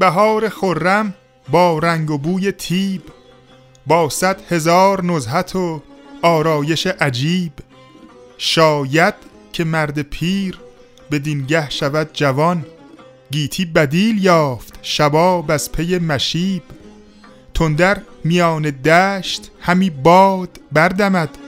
بهار خرم با رنگ و بوی تیب با صد هزار نزهت و آرایش عجیب. شاید که مرد پیر به دینگه شود جوان گیتی بدیل یافت شباب از پی مشیب. تندر میان دشت همی باد بردمد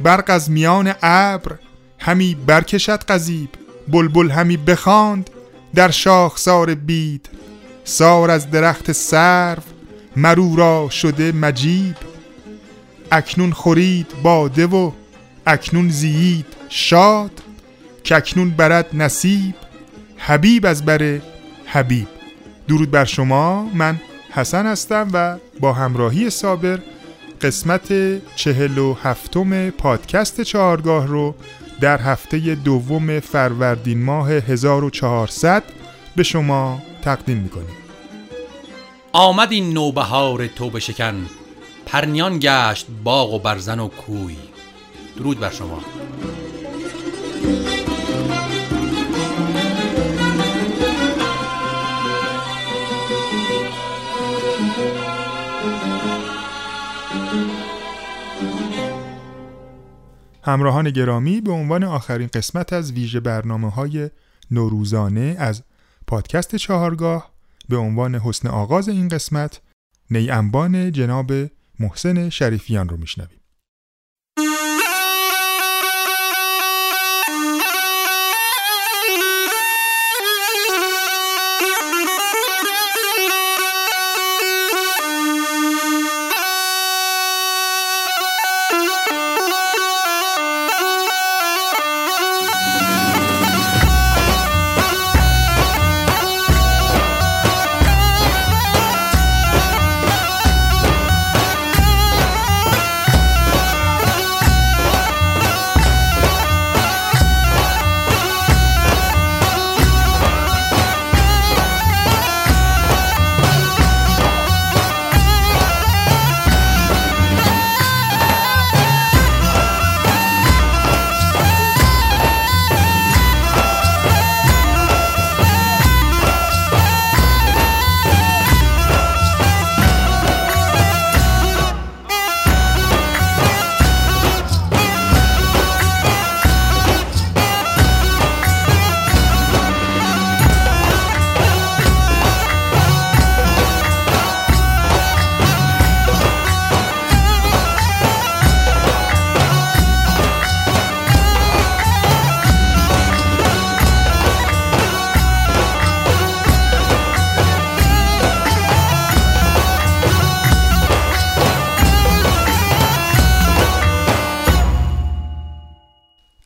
برق از میان ابر همی برکشد قضیب. بلبل همی بخواند در شاخسار بید سار از درخت سرو مرو را شده مجیب. اکنون خورید باده و اکنون زیید شاد. که اکنون برد نصیب حبیب از بر حبیب. درود بر شما من حسن هستم و با همراهی صابر قسمت چهل و هفتم پادکست چهارگاه رو در هفته دوم فروردین ماه 1400 به شما تقدیم می‌کنیم. آمد این نوبهار تو بشکن پرنیان گشت باغ و برزن و کوی. درود بر شما. همراهان گرامی به عنوان آخرین قسمت از ویژه برنامه های نوروزانه از پادکست چهارگاه به عنوان حسن آغاز این قسمت نیانبان جناب محسن شریفیان رو میشنویم.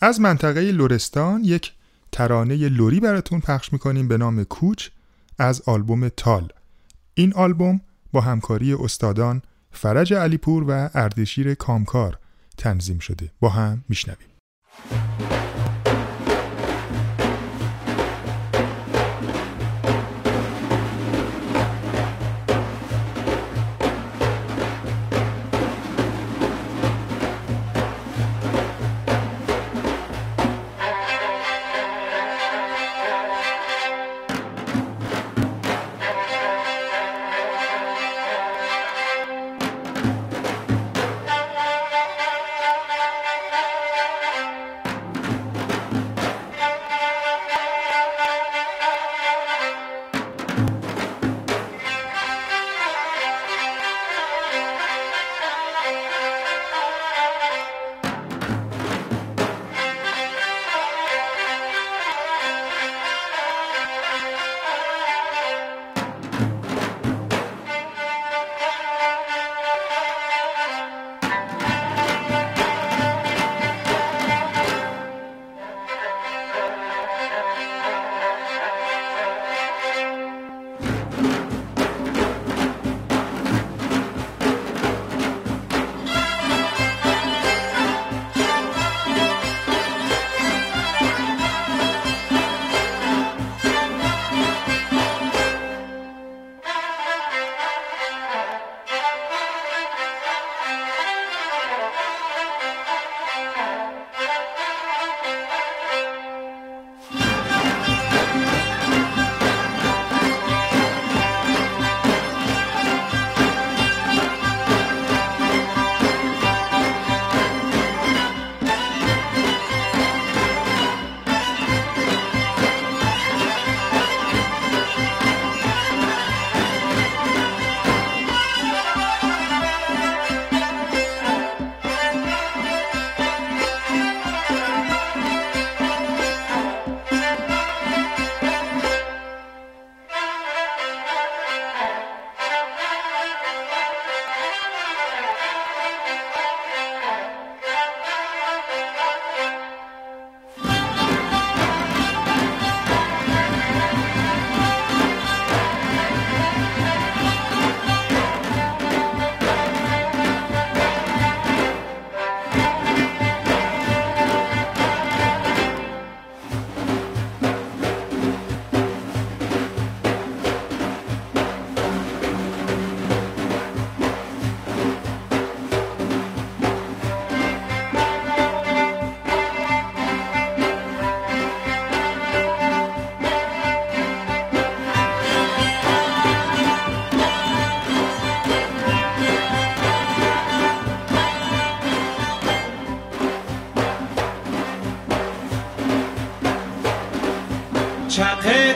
از منطقه لورستان یک ترانه لوری براتون پخش می‌کنیم به نام کوچ از آلبوم تال. این آلبوم با همکاری استادان فرج علیپور و اردشیر کامکار تنظیم شده. با هم میشنویم.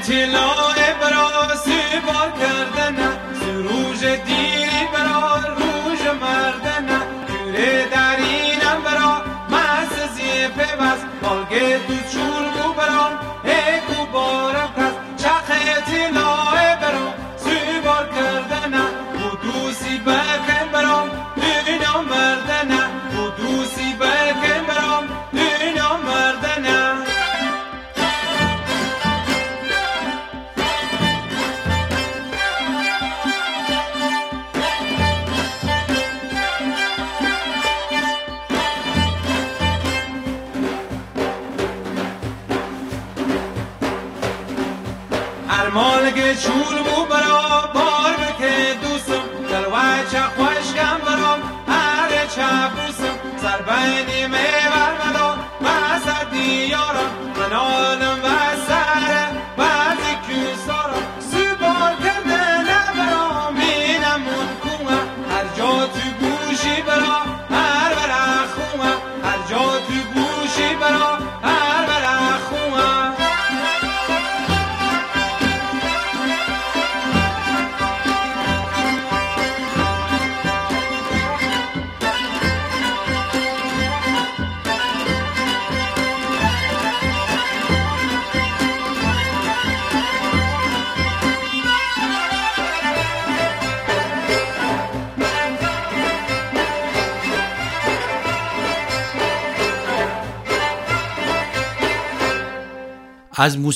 چقه طلا برا سیبار کردن سروج دیری برا روژ مردن گوره درینم برا محس زیپه بس. مالگه دو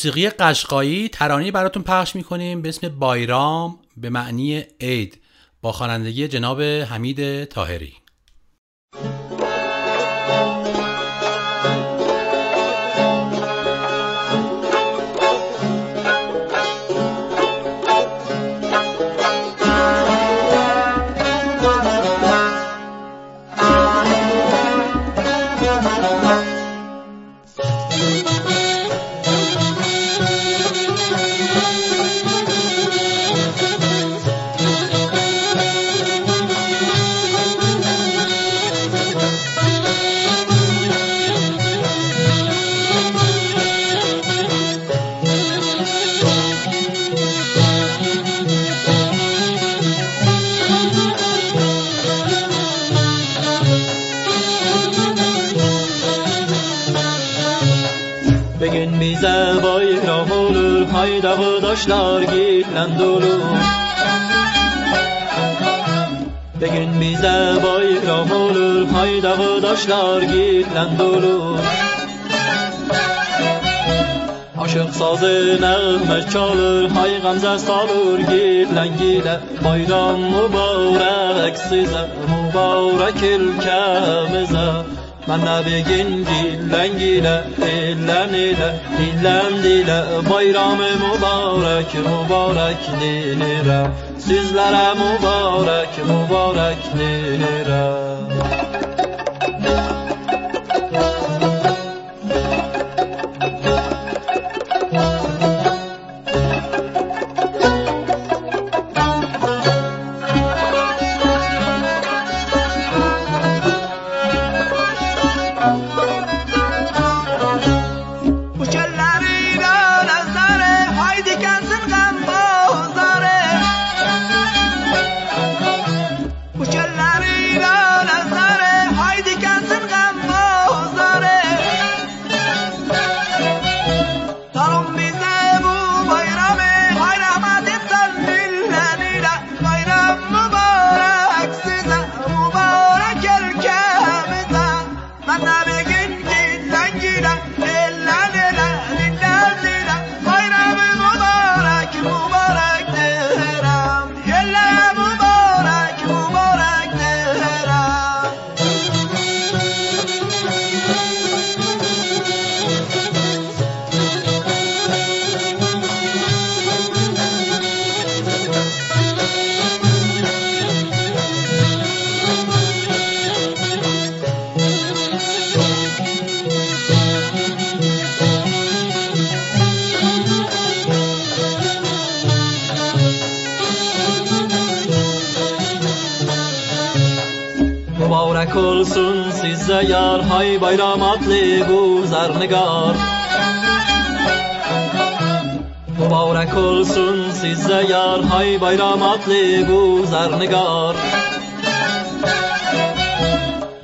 موسیقی قشقایی ترانه‌ای براتون پخش می‌کنیم به اسم بایرام به معنی عید با خوانندگی جناب حمید تاهری kuşlar gitlen dolu. Bir gün bize bayram olur haydağı taşlar gitlen dolu. Aşık sazı nəğmə çalır, hay Gamze salır, gilən gilə Bayram mübarək sizə, mübarək ülkəmizə Mən nə begin gilən gilə Dilən ilə Dilən dilə Bayramı mübarək Mübarək dilirəm Sizlərə mübarək Mübarək dilirəm olsun size yar Hay bayram adlı guzar nigar Mubarak olsun size yar Hay bayram adlı guzar nigar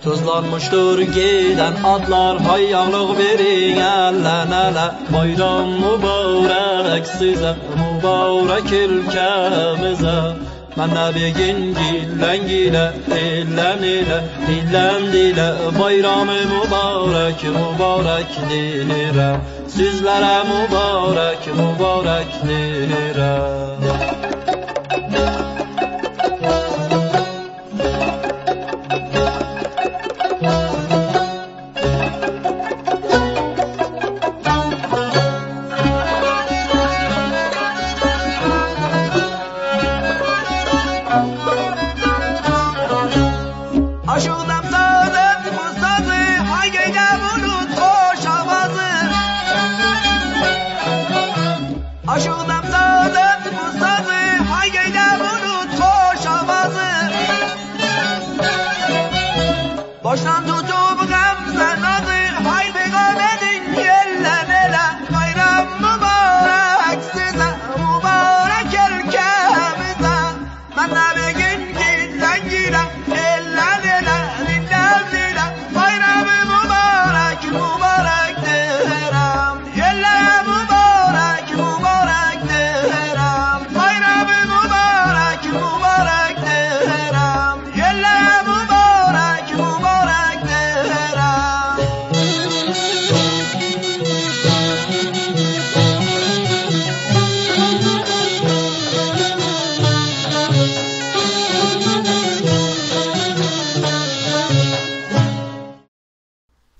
Tuzlanmıştır giden atlar Hay yağlıq verin ələn ələ Bayram mübarək sizə Mübarək ülkəmizə Mənə bir gün gilən gilə, eləm elə, diləm dilə Bayramı mübarək, mübarək dilirəm Sizlərə mübarək, mübarək dilirəm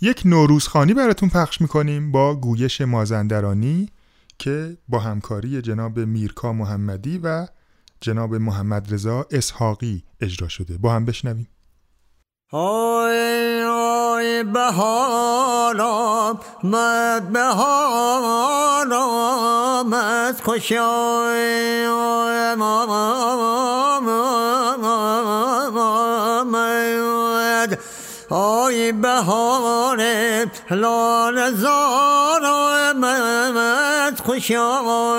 یک نوروزخانی براتون پخش می‌کنیم با گویش مازندرانی که با همکاری جناب میرکا محمدی و جناب محمد رضا اسحاقی اجرا شده. با هم بشنویم. های های بهار آمد بهار آمد خوش آمد های بهار لال زار آمد خوش آمد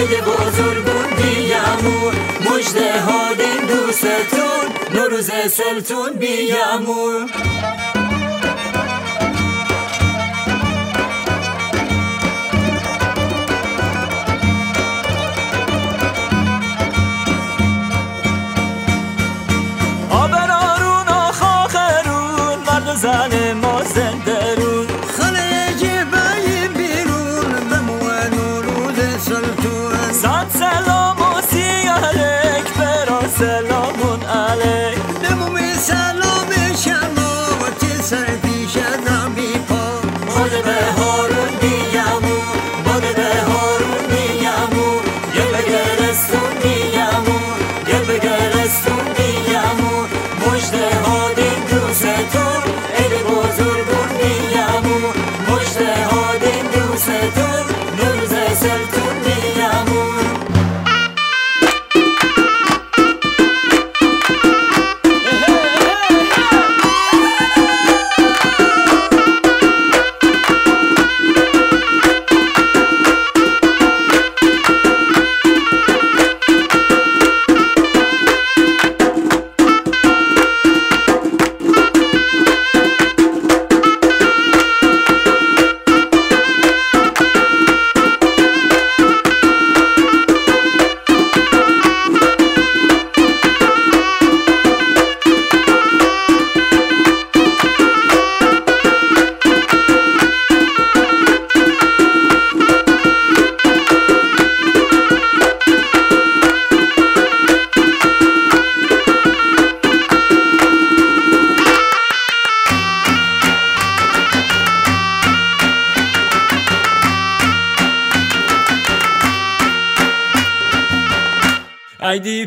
عید بزرگون بیامو مجده ها دین دوستون نوروز سلتون بیامو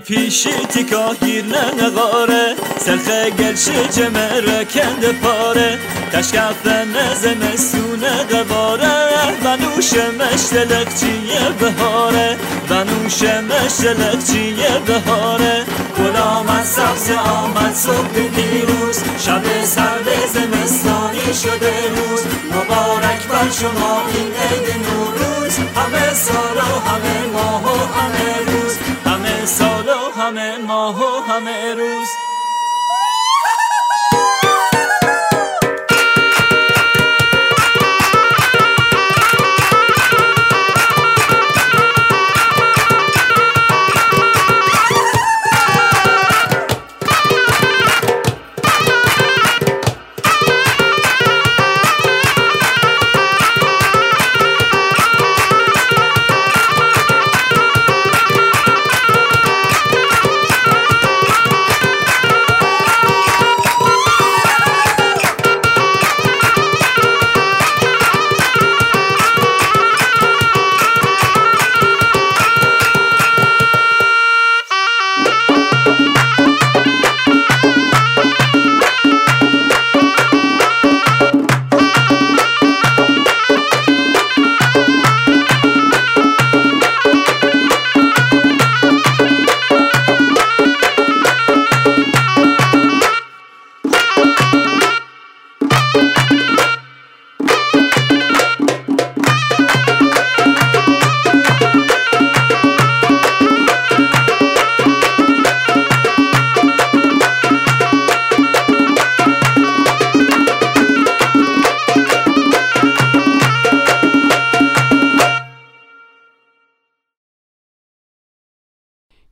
پیشی تیکا گیر ننقاره سلخه گلشه جمره کند پاره. تشکف نزم سونه قواره بنوش مشتلق چیه بهاره. بنوش مشتلق چیه بهاره. گل آمد سبز آمد صبح پیروز شب سرد زمستانی شده روز. مبارک بر شما این عید نوروز. همه سال و همه ماه و همه روز. همه سال و همه ماه و همه روز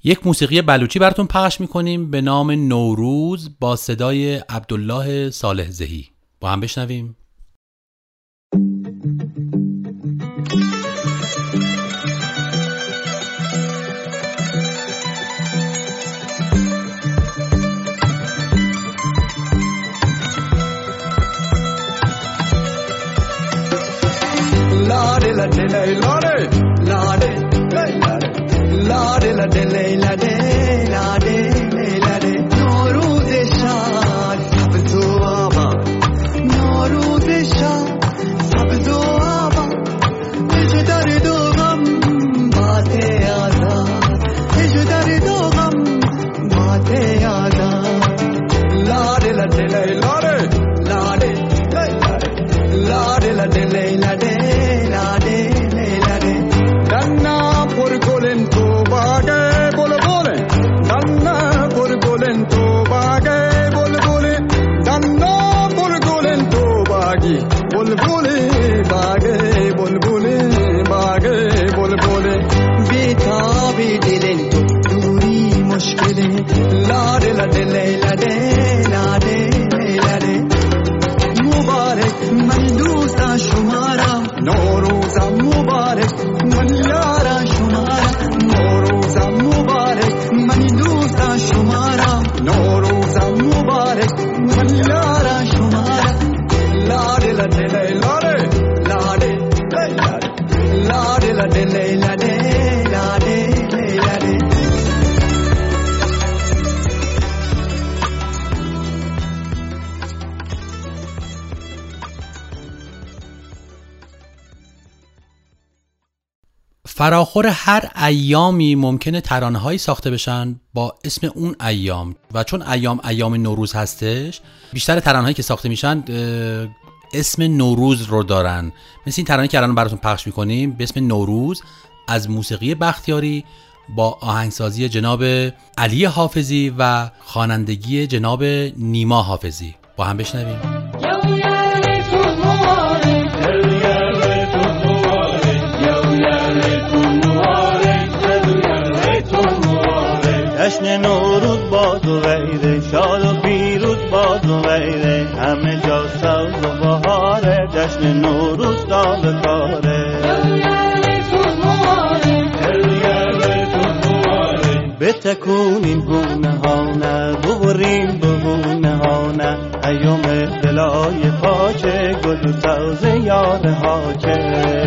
یک موسیقی بلوچی براتون پخش می‌کنیم به نام نوروز با صدای عبدالله صالح زهی با هم بشنویم Lade la de la lade فراخور هر ایامی ممکنه ترانه‌هایی ساخته بشن با اسم اون ایام. و چون ایام ایام نوروز هستش بیشتر ترانه‌هایی که ساخته میشن اسم نوروز رو دارن. مثل این ترانه که الان براتون پخش می‌کنیم به اسم نوروز از موسیقی بختیاری با آهنگسازی جناب علی حافظی و خوانندگی جناب نیما حافظی. با هم بشنویم. بتکونین گونه ها نه ببرین بگونه ها نه ایام دلای پاچه گل و یار هاچه بهشت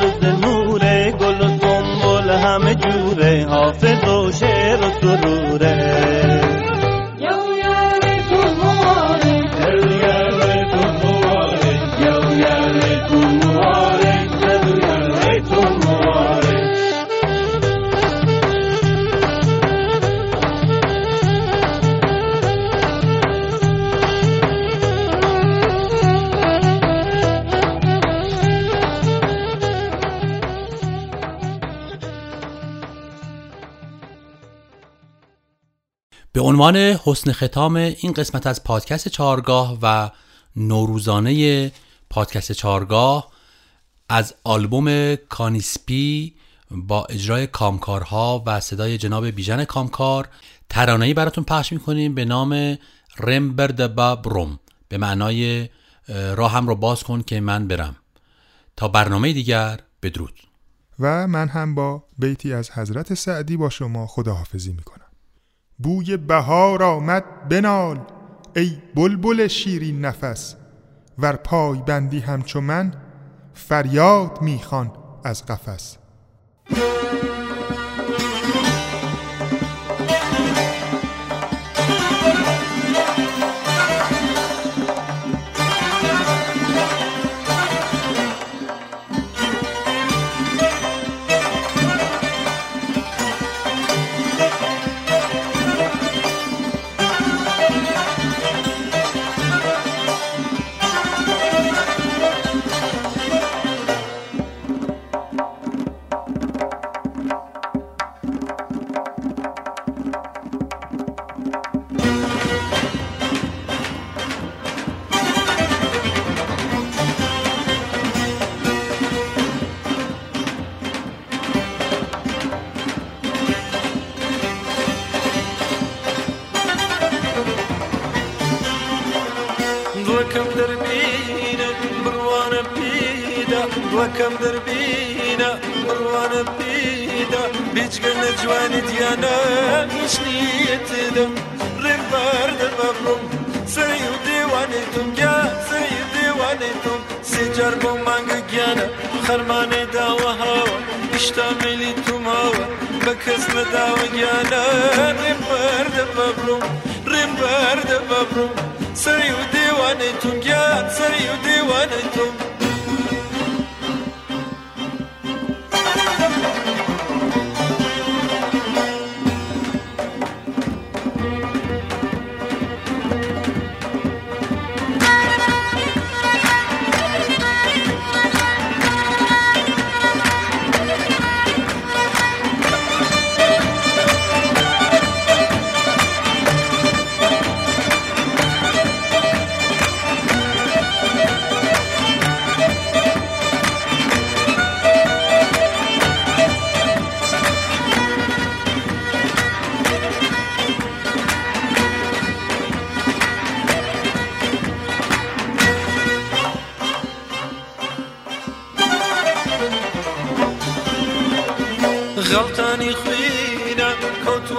پرز نوره گل و سنبل همه جوره حافظ و به عنوان حسن ختام این قسمت از پادکست چارگاه و نوروزانه پادکست چارگاه از آلبوم کانیسپی با اجرای کامکارها و صدای جناب بیژن کامکار ترانه‌ای براتون پخش می‌کنیم به نام رمبرد بروم به معنای اه، راهم رو باز کن که من برم. تا برنامه دیگر بدرود. و من هم با بیتی از حضرت سعدی با شما خداحافظی می‌کنم. بوی بهار آمد بنال ای بلبل شیرین نفس ور پای بندی همچو من فریاد می‌خوان از قفس. وەکەم دەربینە بڕوانە پیدا. بیچگە لە جوانی دیانە ڕێم باردە بەبڕم سەری و دێوانێ گیا سەری دێوانێ تم. سێجار بۆ مانگە گیانە خەرمانەی داوە هاوە پیشتا میلی توماوە بە کەس نەداوە گیانە بەبڕم ڕێم باردە بەبڕم سەری و دێوانەی تم. گیا سەری و دێوانەی تم.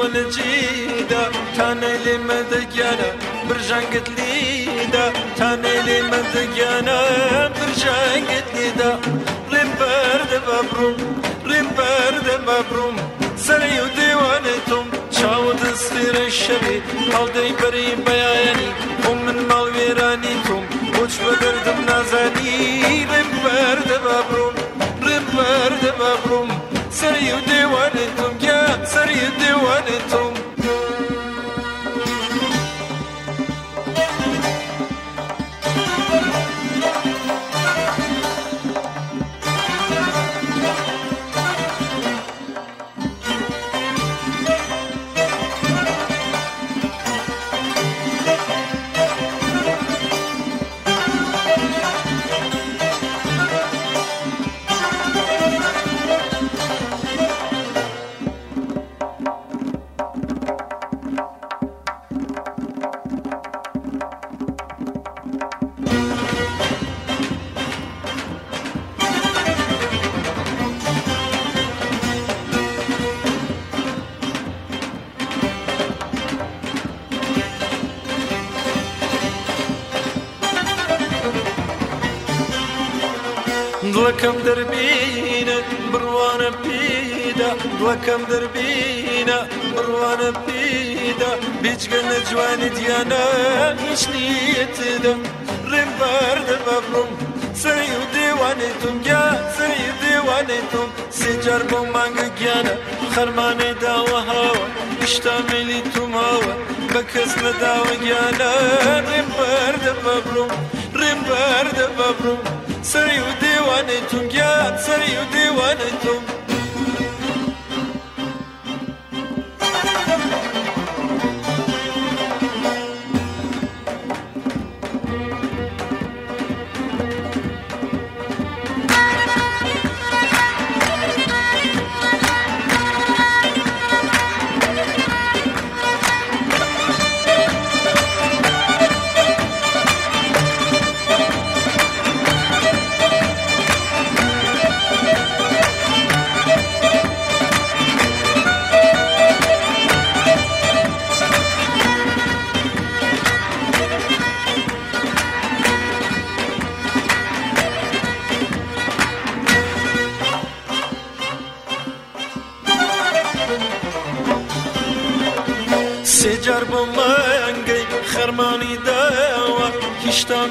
کەوتوە لە جیدا تانە لێ مەدەگیانە برژانگت لیدا تانە لێ مەدەگیانە برژانگت لیدا ڕێم بەردە بەبڕوم ڕێم بەردە بەبڕوم سەری و دێوانێ تۆم چاوە دەستێرە شەوێ هەڵدەی بەری بەیانی خۆم من ماڵ وێرانی تۆم بۆچ بە دەردم نازانی ڕێم بەردە بەبڕوم ڕێم بەردە بەبڕوم سری و دیوانتم سريدي وأنتم دڵەکەم دەربینە بڕوانە پیدا بیچگە نەجوانی دیانە هیچ نیەتدا ڕێم بەردە بەبڕم سەری و دێوانێ تم گیا سەری و دێوانێ تم سێجار بۆ مانگە گیانە خەرمانێ داوە هاوە شتا مێلی توماوە بە کەس نەداوە گیانە. ڕێم بەردە بەبڕم ڕێم بەردە بەبڕم سەری و دێوانێ تم گیا سەری و دێوانێ تم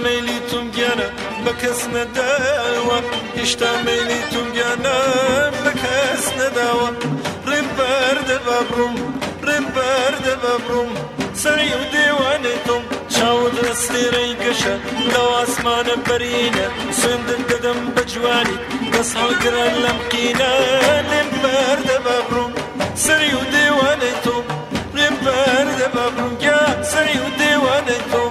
میلی تونگیانە بە کەس نەداوە. هشتا میلی تونگیانە بە کەس نەداوە. ڕێم بەردە بە بڕوم ڕێم بەردە بە بڕوم. سەری و دێوانێ تۆم چاود لە سێرەی گەشە. لەو ئاسمانە بەرینە سندن دەدەم بە جوانی. دەس هەڵگرن لەم قینە لێم بەردە بە بڕوم. سەری و دێوانێ تۆم ڕێم بەردە بە بڕونگە سەری و دێوانێ تۆم.